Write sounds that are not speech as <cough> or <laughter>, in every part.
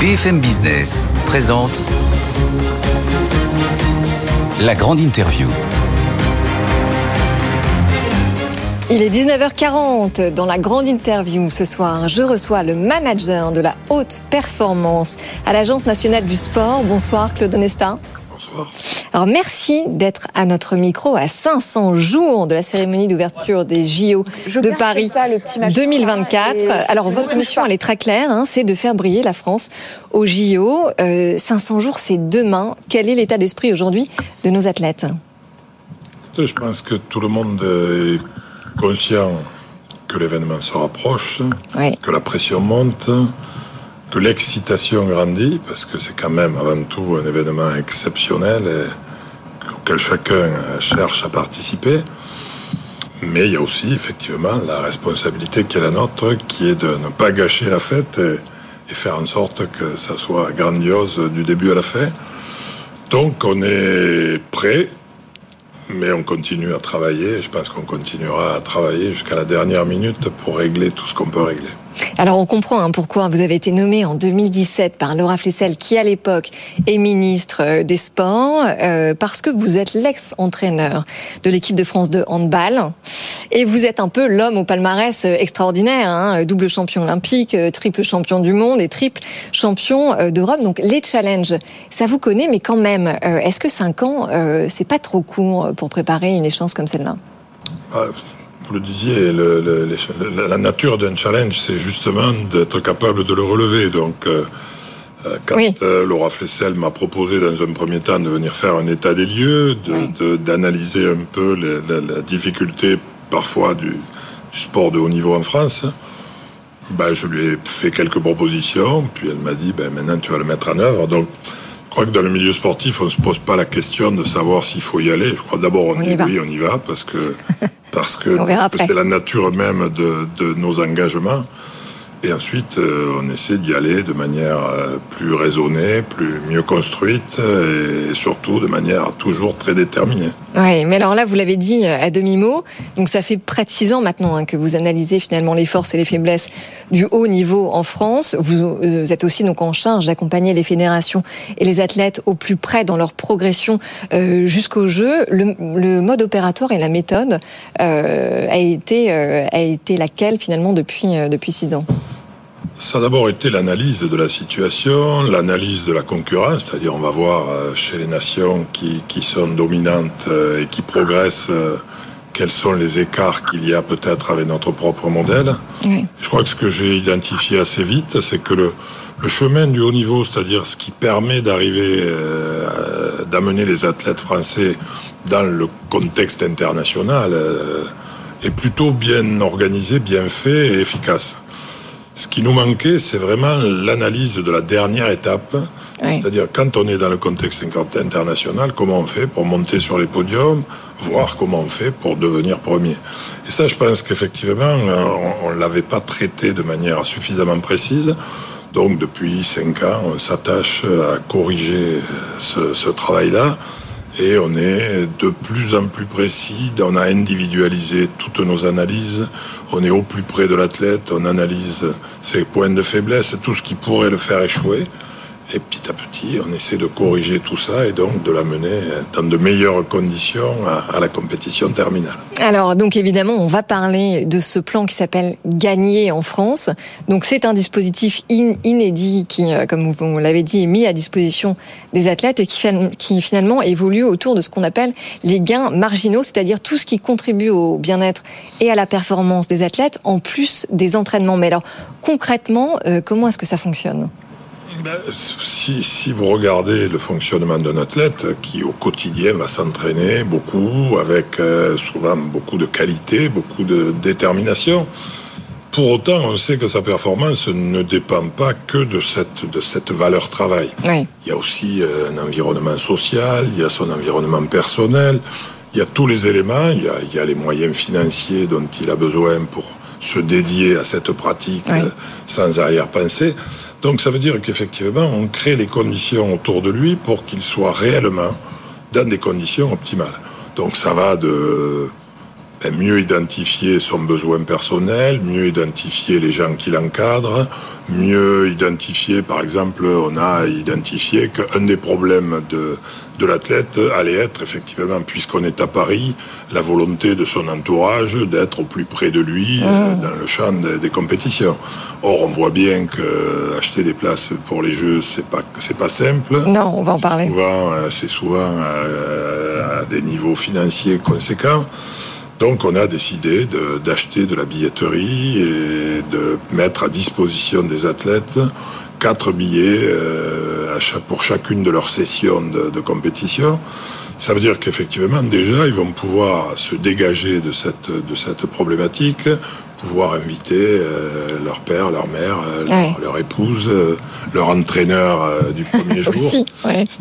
BFM Business présente la grande interview. Il est 19h40 dans la grande interview ce soir. Je reçois le manager de la haute performance à l'Agence nationale du sport. Bonsoir Claude Onesta. Alors merci d'être à notre micro à 500 jours de la cérémonie d'ouverture des JO de Paris 2024. Alors votre mission elle est très claire, hein, c'est de faire briller la France aux JO. 500 euh, jours c'est demain. Quel est l'état d'esprit aujourd'hui de nos athlètes? Je pense que tout le monde est conscient que l'événement se rapproche, que la pression monte que l'excitation grandit, parce que c'est quand même avant tout un événement exceptionnel et auquel chacun cherche à participer. Mais il y a aussi effectivement la responsabilité qui est la nôtre, qui est de ne pas gâcher la fête et, faire en sorte que ça soit grandiose du début à la fin. Donc on est prêt, mais on continue à travailler. Je pense qu'on continuera à travailler jusqu'à la dernière minute pour régler tout ce qu'on peut régler. Alors on comprend hein, pourquoi vous avez été nommé en 2017 par Laura Flessel, qui à l'époque est ministre euh, des Sports, euh, parce que vous êtes l'ex-entraîneur de l'équipe de France de handball. Et vous êtes un peu l'homme au palmarès euh, extraordinaire, hein, double champion olympique, triple champion du monde et triple champion d'Europe. Donc les challenges, ça vous connaît, mais quand même, est-ce que cinq ans, c'est pas trop court pour préparer une échéance comme celle-là? Vous le disiez, le, la nature d'un challenge, c'est justement d'être capable de le relever. Donc, euh, euh, quand euh, Laura Flessel m'a proposé dans un premier temps de venir faire un état des lieux, d'analyser de, un peu la, difficulté parfois du, sport de haut niveau en France, ben, je lui ai fait quelques propositions, puis elle m'a dit, ben, maintenant tu vas le mettre en œuvre. Donc, je crois que dans le milieu sportif, on ne se pose pas la question de savoir s'il faut y aller. Je crois d'abord on, dit oui, on y va, parce que <laughs> parce que c'est la nature même de, de nos engagements. Et ensuite, euh, on essaie d'y aller de manière euh, plus raisonnée, plus mieux construite et surtout de manière toujours très déterminée. Oui, mais alors là, vous l'avez dit euh, à demi-mot, donc ça fait près de six ans maintenant hein, que vous analysez finalement les forces et les faiblesses du haut niveau en France. Vous, êtes aussi donc en charge d'accompagner les fédérations et les athlètes au plus près dans leur progression jusqu'au jeu. Le, mode opératoire et la méthode a été a été laquelle finalement depuis depuis six ans? Ça a d'abord été l'analyse de la situation, l'analyse de la concurrence, c'est-à-dire on va voir euh, chez les nations qui, qui sont dominantes euh, et qui progressent euh, quels sont les écarts qu'il y a peut-être avec notre propre modèle. Je crois que ce que j'ai identifié assez vite, c'est que le, le, chemin du haut niveau, c'est-à-dire ce qui permet d'arriver, d'amener les athlètes français dans le contexte international, est plutôt bien organisé, bien fait et efficace. Ce qui nous manquait, c'est vraiment l'analyse de la dernière étape. C'est-à-dire, quand on est dans le contexte international, comment on fait pour monter sur les podiums, voir comment on fait pour devenir premier. Et ça, je pense qu'effectivement, euh, on ne l'avait pas traité de manière suffisamment précise. Donc, depuis cinq ans, on s'attache à corriger ce, ce travail-là et on est de plus en plus précis, on a individualisé toutes nos analyses, on est au plus près de l'athlète, on analyse ses points de faiblesse, tout ce qui pourrait le faire échouer. Et petit à petit, on essaie de corriger tout ça et donc de l'amener dans de meilleures conditions à, la compétition terminale. Alors, donc évidemment, on va parler de ce plan qui s'appelle Gagner en France. Donc, c'est un dispositif inédit qui, euh, comme vous l'avez dit, est mis à disposition des athlètes et qui, finalement évolue autour de ce qu'on appelle les gains marginaux, c'est-à-dire tout ce qui contribue au bien-être et à la performance des athlètes en plus des entraînements. Mais alors, concrètement, euh, comment est-ce que ça fonctionne? Ben, si, si, vous regardez le fonctionnement d'un athlète qui au quotidien va s'entraîner beaucoup, avec euh, souvent beaucoup de qualité, beaucoup de détermination, pour autant, on sait que sa performance ne dépend pas que de cette, de cette valeur travail. Il y a aussi euh, un environnement social, il y a son environnement personnel, il y a tous les éléments, il y a, il y a les moyens financiers dont il a besoin pour se dédier à cette pratique euh, sans arrière-pensée. Donc ça veut dire qu'effectivement, on crée les conditions autour de lui pour qu'il soit réellement dans des conditions optimales. Donc ça va de ben, mieux identifier son besoin personnel, mieux identifier les gens qui l'encadrent, mieux identifier, par exemple, on a identifié qu'un des problèmes de, de l'athlète allait être effectivement, puisqu'on est à Paris, la volonté de son entourage d'être au plus près de lui euh, mmh. dans le champ des, compétitions. Or, on voit bien que acheter des places pour les Jeux, c'est pas c'est pas simple. Non, on va en parler. Souvent, euh, c'est souvent à des niveaux financiers conséquents. Donc on a décidé d'acheter de, la billetterie et de mettre à disposition des athlètes quatre billets euh, pour chacune de leurs sessions de, compétition. Ça veut dire qu'effectivement déjà ils vont pouvoir se dégager de cette, de cette problématique, pouvoir inviter euh, leur père, leur mère, euh, leur, épouse, leur entraîneur du premier <laughs> jour.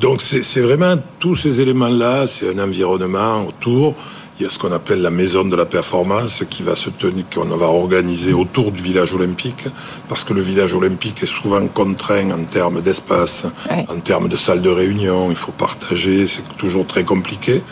Donc c'est vraiment tous ces éléments-là, c'est un environnement autour il y a ce qu'on appelle la maison de la performance qui va se tenir, qu'on va organiser autour du village olympique, parce que le village olympique est souvent contraint en termes d'espace, en termes de salle de réunion, il faut partager, c'est toujours très compliqué.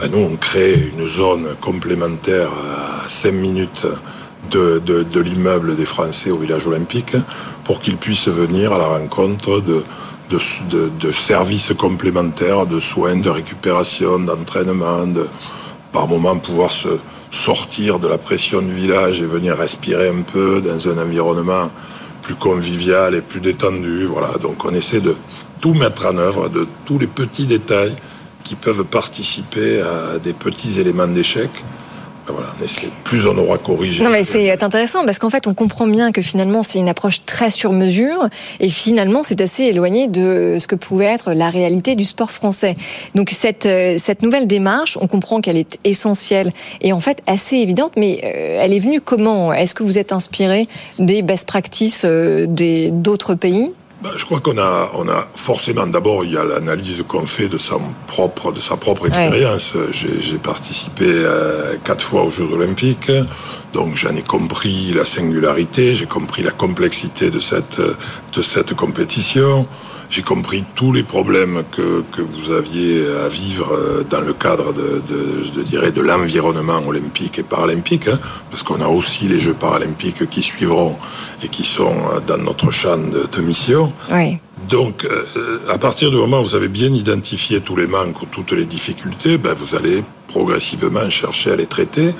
Ben nous, on crée une zone complémentaire à 5 minutes de, de, l'immeuble des Français au village olympique pour qu'ils puissent venir à la rencontre de, de, de, services complémentaires, de soins, de récupération, d'entraînement, de, par moment pouvoir se sortir de la pression du village et venir respirer un peu dans un environnement plus convivial et plus détendu. Voilà, donc on essaie de tout mettre en œuvre, de tous les petits détails qui peuvent participer à des petits éléments d'échec ben voilà, plus on aura corrigé. Non mais c'est intéressant parce qu'en fait on comprend bien que finalement c'est une approche très sur mesure et finalement c'est assez éloigné de ce que pouvait être la réalité du sport français. Donc cette euh, cette nouvelle démarche, on comprend qu'elle est essentielle et en fait assez évidente, mais euh, elle est venue comment? Est-ce que vous êtes inspiré des best practices euh, d'autres pays? Ben, je crois qu'on a, on a forcément d'abord il y a l'analyse qu'on fait de sa propre, de sa propre expérience. J'ai participé euh, quatre fois aux Jeux Olympiques, donc j'en ai compris la singularité, j'ai compris la complexité de cette de cette compétition. J'ai compris tous les problèmes que, que vous aviez à vivre euh, dans le cadre de, de je dirais, de l'environnement olympique et paralympique, hein, parce qu'on a aussi les Jeux paralympiques qui suivront et qui sont euh, dans notre champ de, de mission. Oui. Donc, euh, à partir du moment où vous avez bien identifié tous les manques ou toutes les difficultés, ben, vous allez progressivement chercher à les traiter.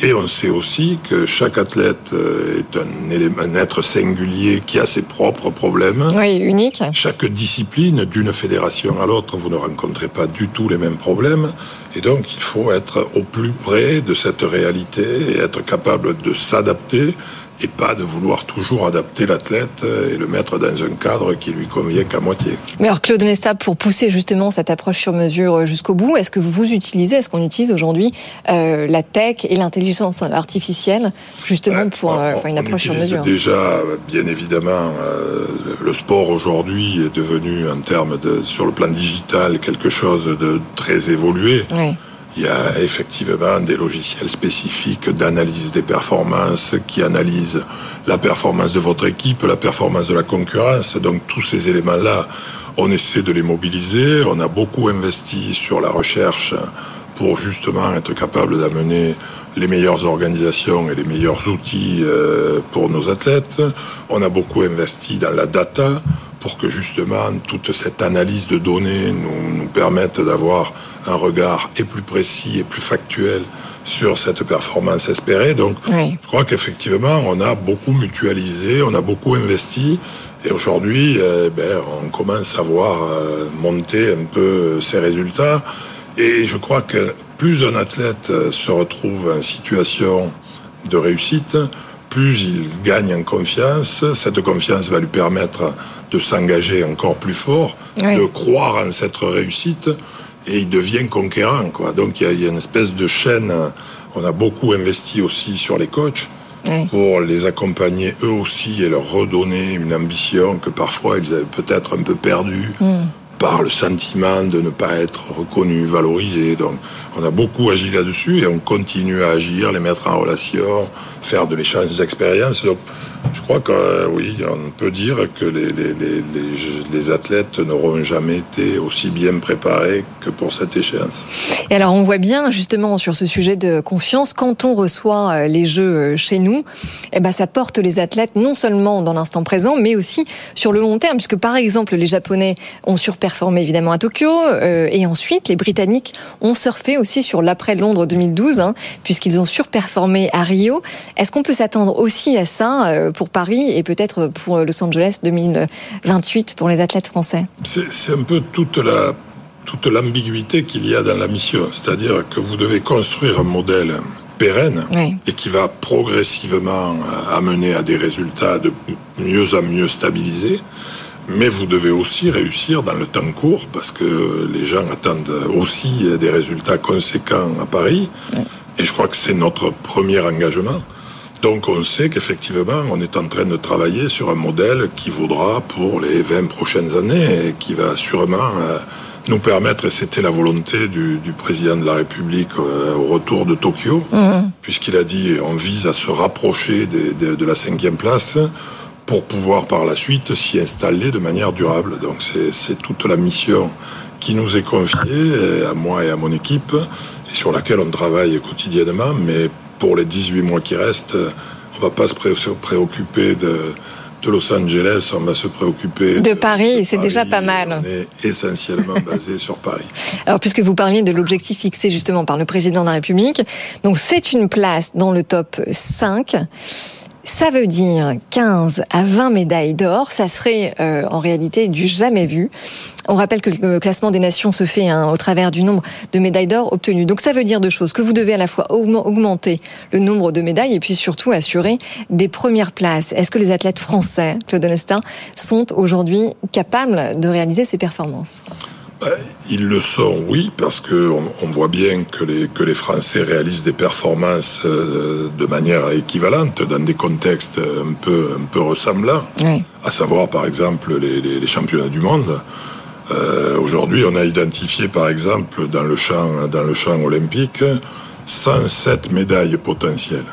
Et on sait aussi que chaque athlète euh, est un, élément, un être singulier qui a ses propres problèmes. Oui, unique. Chaque discipline, d'une fédération à l'autre, vous ne rencontrez pas du tout les mêmes problèmes. Et donc, il faut être au plus près de cette réalité et être capable de s'adapter et pas de vouloir toujours adapter l'athlète et le mettre dans un cadre qui lui convient qu'à moitié. Mais alors Claude Nesta, pour pousser justement cette approche sur mesure jusqu'au bout, est-ce que vous utilisez, est-ce qu'on utilise aujourd'hui euh, la tech et l'intelligence artificielle justement pour euh, une approche sur mesure Déjà, bien évidemment, euh, le sport aujourd'hui est devenu en termes de sur le plan digital quelque chose de très évolué. Oui. Il y a effectivement des logiciels spécifiques d'analyse des performances qui analysent la performance de votre équipe, la performance de la concurrence. Donc tous ces éléments-là, on essaie de les mobiliser. On a beaucoup investi sur la recherche pour justement être capable d'amener les meilleures organisations et les meilleurs outils euh, pour nos athlètes. On a beaucoup investi dans la data pour que justement toute cette analyse de données nous, nous permette d'avoir un regard et plus précis et plus factuel sur cette performance espérée. Donc, je crois qu'effectivement, on a beaucoup mutualisé, on a beaucoup investi. Et aujourd'hui, eh ben, on commence à voir euh, monter un peu ces résultats. Et je crois que plus un athlète euh, se retrouve en situation de réussite, plus il gagne en confiance. Cette confiance va lui permettre de s'engager encore plus fort, de croire en cette réussite et il devient conquérant. Quoi. Donc il y, a une espèce de chaîne. On a beaucoup investi aussi sur les coachs pour les accompagner eux aussi et leur redonner une ambition que parfois ils avaient peut-être un peu perdue. Hmm. Par le sentiment de ne pas être reconnu, valorisé. Donc, on a beaucoup agi là-dessus et on continue à agir, les mettre en relation, faire de l'échange d'expériences. Je crois que euh, oui, on peut dire que les, les, les, les athlètes n'auront jamais été aussi bien préparés que pour cette échéance. Et alors on voit bien justement sur ce sujet de confiance, quand on reçoit euh, les Jeux euh, chez nous, eh ben ça porte les athlètes non seulement dans l'instant présent, mais aussi sur le long terme, puisque par exemple les Japonais ont surperformé évidemment à Tokyo, et ensuite les Britanniques ont surfé aussi sur l'après Londres 2012, hein, puisqu'ils ont surperformé à Rio. Est-ce qu'on peut s'attendre aussi à ça pour Paris et peut-être pour Los Angeles 2028 pour les athlètes français C'est un peu toute la toute l'ambiguïté qu'il y a dans la mission, c'est-à-dire que vous devez construire un modèle pérenne et qui va progressivement amener à des résultats de mieux en mieux stabilisés. Mais vous devez aussi réussir dans le temps court parce que les gens attendent aussi des résultats conséquents à Paris. Et je crois que c'est notre premier engagement. Donc on sait qu'effectivement, on est en train de travailler sur un modèle qui vaudra pour les 20 prochaines années et qui va sûrement euh, nous permettre, et c'était la volonté du, président de la République euh, au retour de Tokyo, mhm. puisqu'il a dit on vise à se rapprocher de la cinquième place pour pouvoir par la suite s'y installer de manière durable. Donc c'est toute la mission qui nous est confiée, à moi et à mon équipe, et sur laquelle on travaille quotidiennement, mais pour les 18 mois qui restent, on va pas se préoccuper de, de Los Angeles, on va se préoccuper de, Paris, c'est déjà pas mal. On est essentiellement <laughs> basé sur Paris. Alors, puisque vous parliez de l'objectif fixé justement par le président de la République, donc c'est une place dans le top 5. Ça veut dire 15 à 20 médailles d'or. Ça serait euh, en réalité du jamais vu. On rappelle que le classement des nations se fait hein, au travers du nombre de médailles d'or obtenues. Donc ça veut dire deux choses. Que vous devez à la fois augmenter le nombre de médailles et puis surtout assurer des premières places. Est-ce que les athlètes français, Claude Onestin, sont aujourd'hui capables de réaliser ces performances? Ils le sont, oui, parce que on, voit bien que les, que les Français réalisent des performances euh, de manière équivalente dans des contextes un peu, un peu ressemblants. À savoir, par exemple, les, les, championnats du monde. Euh, Aujourd'hui, on a identifié, par exemple, dans le champ, dans le champ olympique, 107 médailles potentielles.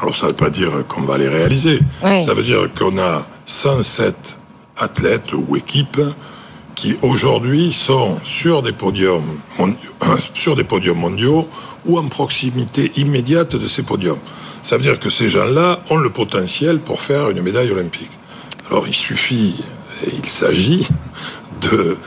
Alors, ça ne veut pas dire qu'on va les réaliser. Ça veut dire qu'on a 107 athlètes ou équipes qui aujourd'hui sont sur des podiums sur des podiums mondiaux ou en proximité immédiate de ces podiums. Ça veut dire que ces gens-là ont le potentiel pour faire une médaille olympique. Alors il suffit, et il s'agit de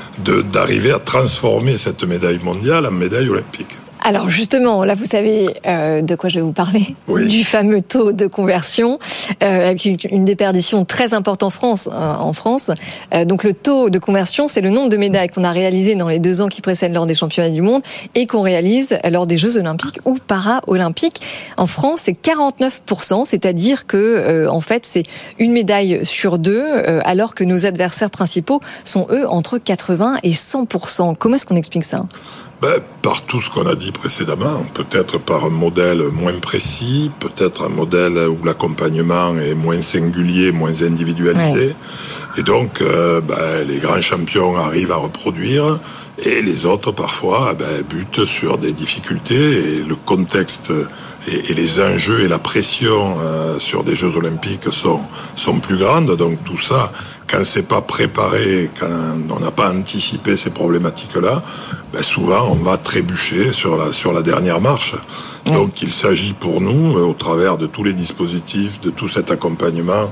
d'arriver à transformer cette médaille mondiale en médaille olympique. Alors justement, là vous savez euh, de quoi je vais vous parler, du fameux taux de conversion, euh, avec une, déperdition très importante en France. Euh, en France. Euh, donc le taux de conversion, c'est le nombre de médailles qu'on a réalisées dans les deux ans qui précèdent lors des championnats du monde et qu'on réalise lors des Jeux olympiques ou para-olympiques. En France, c'est 49%, c'est-à-dire que en fait c'est une médaille sur deux, alors que nos adversaires principaux sont eux entre 80 et 100%. Comment est-ce qu'on explique ça? Ben, Par tout ce qu'on a dit précédemment, peut-être par un modèle moins précis, peut-être un modèle où l'accompagnement est moins singulier, moins individualisé. Et donc, euh, ben, les grands champions arrivent à reproduire et les autres, parfois, ben, butent sur des difficultés et le contexte et, les enjeux et la pression euh, sur des Jeux olympiques sont, sont plus grandes. Donc tout ça, quand c'est pas préparé, quand on n'a pas anticipé ces problématiques-là, ben souvent on va trébucher sur la, sur la dernière marche. Donc il s'agit pour nous, euh, au travers de tous les dispositifs, de tout cet accompagnement,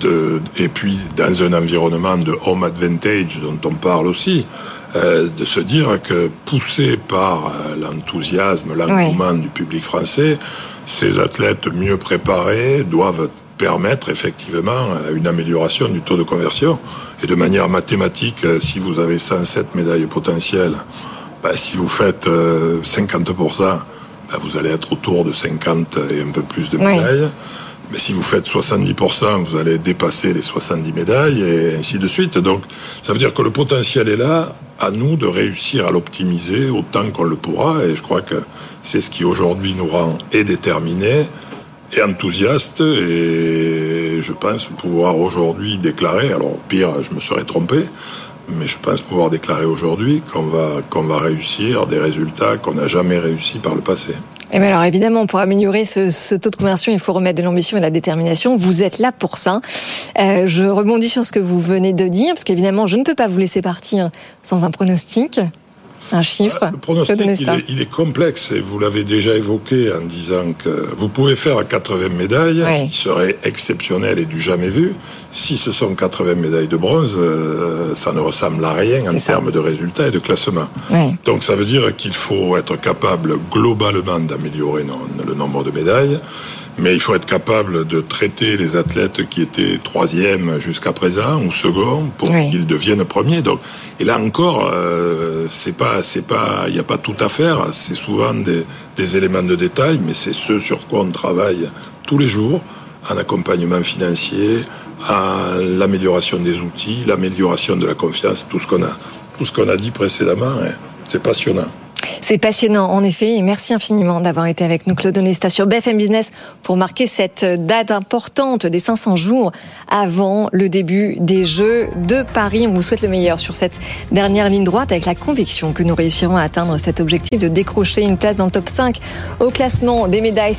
de, et puis dans un environnement de home advantage dont on parle aussi, euh, de se dire que poussé par euh, l'enthousiasme, l'engouement du public français, ces athlètes mieux préparés doivent permettre effectivement euh, une amélioration du taux de conversion. Et de manière mathématique, si vous avez 107 médailles potentielles, ben, si vous faites 50%, ben, vous allez être autour de 50 et un peu plus de médailles. Mais si vous faites 70%, vous allez dépasser les 70 médailles et ainsi de suite. Donc, ça veut dire que le potentiel est là, à nous de réussir à l'optimiser autant qu'on le pourra. Et je crois que c'est ce qui aujourd'hui nous rend et déterminés et enthousiastes. Et je pense pouvoir aujourd'hui déclarer, alors pire, je me serais trompé, mais je pense pouvoir déclarer aujourd'hui qu'on va, qu'on va réussir des résultats qu'on n'a jamais réussi par le passé. Et bien alors évidemment, pour améliorer ce, ce, taux de conversion, il faut remettre de l'ambition et de la détermination. Vous êtes là pour ça. Euh, je rebondis sur ce que vous venez de dire, parce qu'évidemment, je ne peux pas vous laisser partir sans un pronostic. Un chiffre Le pronostic, il est, il est, complexe et vous l'avez déjà évoqué en disant que vous pouvez faire 80 médailles, oui. qui serait exceptionnel et du jamais vu. Si ce sont 80 médailles de bronze, euh, ça ne ressemble à rien en termes de résultats et de classement. Oui. Donc ça veut dire qu'il faut être capable globalement d'améliorer le nombre de médailles mais il faut être capable de traiter les athlètes qui étaient troisième jusqu'à présent ou second pour oui. qu'ils deviennent premiers. Donc, et là encore, euh, c'est pas, c'est pas, il n'y a pas tout à faire. C'est souvent des, des, éléments de détail, mais c'est ce sur quoi on travaille tous les jours, en accompagnement financier, à l'amélioration des outils, l'amélioration de la confiance, tout ce qu'on a, tout ce qu'on a dit précédemment. Hein, c'est passionnant. C'est passionnant, en effet, et merci infiniment d'avoir été avec nous, Claude Onesta, sur BFM Business pour marquer cette date importante des 500 jours avant le début des Jeux de Paris. On vous souhaite le meilleur sur cette dernière ligne droite avec la conviction que nous réussirons à atteindre cet objectif de décrocher une place dans le top 5 au classement des médailles.